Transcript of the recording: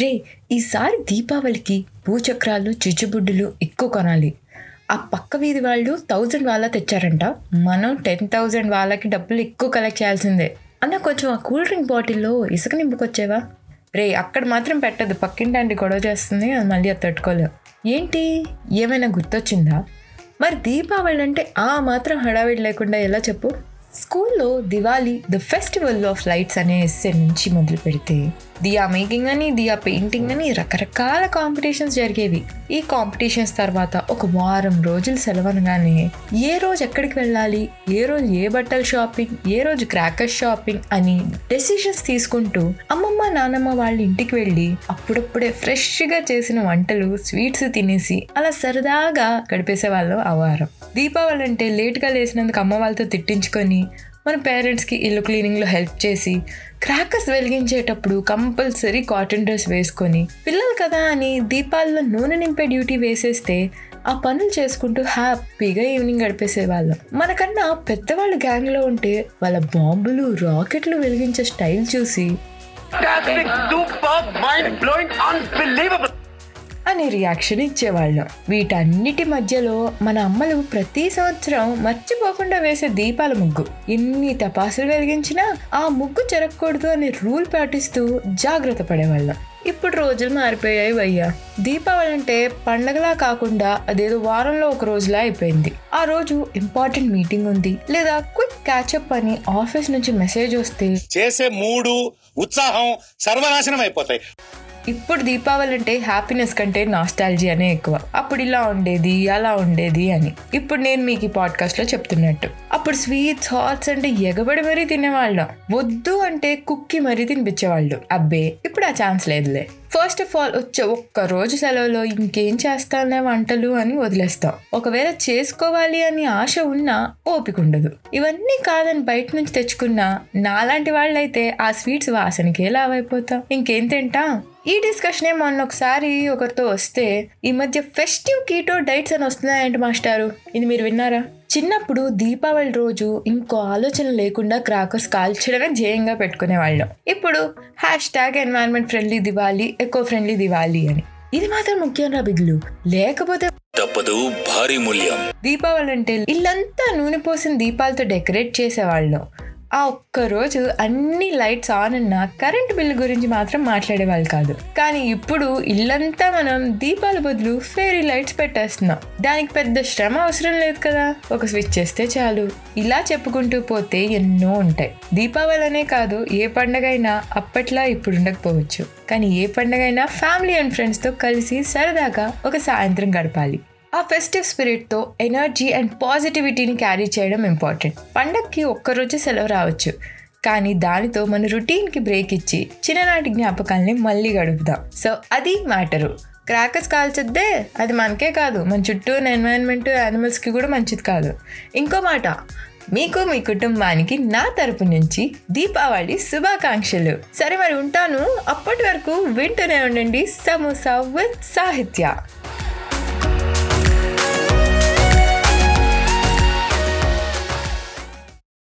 రే ఈసారి దీపావళికి భూచక్రాలు చిచ్చుబుడ్డులు ఎక్కువ కొనాలి. ఆ పక్క వీధి వాళ్ళు థౌజండ్ వాళ్ళ తెచ్చారంట. మనం టెన్ థౌజండ్ వాళ్ళకి డబ్బులు ఎక్కువ కలెక్ట్ చేయాల్సిందే. అన్న కొంచెం ఆ కూల్ డ్రింక్ బాటిల్లో ఇసుక నింపుకొచ్చేవా? రే అక్కడ మాత్రం పెట్టదు. పక్కింటి గొడవ చేస్తుంది అది మళ్ళీ అది తట్టుకోలేవు ఏంటి? ఏమైనా గుర్తొచ్చిందా? మరి దీపావళి అంటే ఆ మాత్రం హడావిడి లేకుండా ఎలా చెప్పు? స్కూల్లో Diwali the festival of lights అనే ఎస్సే నుంచి మొదలు పెడితే దియా మేకింగ్ అని దియా పెయింటింగ్ అని రకరకాల కాంపిటీషన్స్ జరిగేవి. ఈ కాంపిటీషన్స్ తర్వాత ఒక వారం రోజులు సెలవనగానే ఏ రోజు ఎక్కడికి వెళ్ళాలి ఏ రోజు ఏ బట్టల షాపింగ్ ఏ రోజు క్రాకర్ షాపింగ్ అని డెసిషన్స్ తీసుకుంటూ అమ్మమ్మ నానమ్మ వాళ్ళ ఇంటికి వెళ్ళి అప్పుడప్పుడే ఫ్రెష్గా చేసిన వంటలు స్వీట్స్ తినేసి అలా సరదాగా గడిపేసే వాళ్ళం ఆ వారం. దీపావళి అంటే లేట్గా లేసినందుకు అమ్మ వాళ్ళతో తిట్టించుకొని మన పేరెంట్స్కి ఇల్లు క్లీనింగ్లో హెల్ప్ చేసి క్రాకర్స్ వెలిగించేటప్పుడు కంపల్సరీ కాటన్ డ్రెస్ వేసుకొని పిల్లలు కదా అని దీపాల్లో నూనె నింపే డ్యూటీ వేసేస్తే ఆ పనులు చేసుకుంటూ హ్యాపీగా ఈవినింగ్ గడిపేసే వాళ్ళం మనకన్నా పెద్దవాళ్ళు గ్యాంగ్లో ఉంటే వాళ్ళ బాంబులు రాకెట్లు వెలిగించే స్టైల్ చూసి అని రియాక్షన్ ఇచ్చేవాళ్ళం. వీటన్నిటి మధ్యలో మన అమ్మలు ప్రతి సంవత్సరం మర్చిపోకుండా వేసే దీపాల ముగ్గు. ఎన్ని తపాసులు వెలిగించినా ఆ ముగ్గు చెరగకూడదు అనే రూల్ పాటిస్తూ జాగ్రత్త పడేవాళ్ళం. ఇప్పుడు రోజులు మారిపోయాయి వయ్యా. దీపావళి అంటే పండగలా కాకుండా అదేదో వారంలో ఒక రోజులా అయిపోయింది. ఆ రోజు ఇంపార్టెంట్ మీటింగ్ ఉంది. లేదా క్విక్ క్యాచప్ అని ఆఫీస్ నుంచి మెసేజ్ వస్తే చేసే మూడు ఉత్సాహం సర్వనాశనం అయిపోతాయి. ఇప్పుడు దీపావళి అంటే హ్యాపీనెస్ కంటే నాస్టాలజీ అనే ఎక్కువ. అప్పుడు ఇలా ఉండేది అలా ఉండేది అని. ఇప్పుడు నేను మీకు ఈ పాడ్కాస్ట్లో చెప్తున్నట్టు. అప్పుడు స్వీట్స్ హాట్స్ అంటే ఎగబడి మరీ తినేవాళ్ళం. వద్దు అంటే కుక్కి మరీ తినిపించేవాళ్ళు. అబ్బే ఇప్పుడు ఆ ఛాన్స్ లేదులే. ఫస్ట్ ఆఫ్ ఆల్ వచ్చే ఒక్క రోజు సెలవులో ఇంకేం చేస్తానే వంటలు అని వదిలేస్తాం. ఒకవేళ చేసుకోవాలి అని ఆశ ఉన్నా ఓపిక ఉండదు. ఇవన్నీ కాదని బయట నుంచి తెచ్చుకున్నా నాలాంటి వాళ్ళైతే ఆ స్వీట్స్ వాసనకే లావైపోతాం. ఇంకేం తింటాం? ఈ డిస్కషనే మొన్న ఒకసారి ఒకరితో వస్తే ఈ మధ్య ఫెస్టివ్ కీటో డైట్స్ అని వస్తున్నాయంట మాస్టారు. ఇది మీరు విన్నారా? చిన్నప్పుడు దీపావళి రోజు ఇంకో ఆలోచన లేకుండా క్రాకర్స్ కాల్చడమే ధ్యేయంగా పెట్టుకునేవాళ్ళం. ఇప్పుడు hashtag environment friendly Diwali eco friendly Diwali అని. ఇది మాత్రం ముఖ్యం రా బిగ్లు లేకపోతే తప్పదు భారీ మూల్యం. దీపావళి అంటే ఇల్లంతా నూనె పోసిన దీపాలతో డెకరేట్ చేసేవాళ్ళం. ఆ ఒక్క రోజు అన్ని లైట్స్ ఆన్ ఉన్న కరెంట్ బిల్లు గురించి మాత్రం మాట్లాడేవాళ్ళు కాదు. కానీ ఇప్పుడు ఇల్లంతా మనం దీపాల బదులు ఫేరీ లైట్స్ పెట్టేస్తున్నాం. దానికి పెద్ద శ్రమ అవసరం లేదు కదా? ఒక స్విచ్ చేస్తే చాలు. ఇలా చెప్పుకుంటూ పోతే ఎన్నో ఉంటాయి. దీపావళి అనే కాదు ఏ పండగ అయినా అప్పట్లా ఇప్పుడు ఉండకపోవచ్చు. కానీ ఏ పండగైనా ఫ్యామిలీ అండ్ ఫ్రెండ్స్తో కలిసి సరదాగా ఒక సాయంత్రం గడపాలి. ఆ ఫెస్టివ్ స్పిరిట్తో ఎనర్జీ అండ్ పాజిటివిటీని క్యారీ చేయడం ఇంపార్టెంట్ పండగకి ఒక్కరోజు సెలవు రావచ్చు. కానీ దానితో మన రుటీన్కి బ్రేక్ ఇచ్చి చిన్ననాటి జ్ఞాపకాల్ని మళ్ళీ గడుపుదాం. సో అది మ్యాటరు క్రాకర్స్ కాల్చొద్దే అది మనకే కాదు. మన చుట్టూ ఉన్న ఎన్వైరన్మెంట్ యానిమల్స్కి కూడా మంచిది కాదు. ఇంకో మాట మీకు మీ కుటుంబానికి నా తరపు నుంచి దీపావళి శుభాకాంక్షలు. సరే మరి ఉంటాను. అప్పటి వరకు వింటూనే ఉండండి సమోసా విత్ సాహిత్య.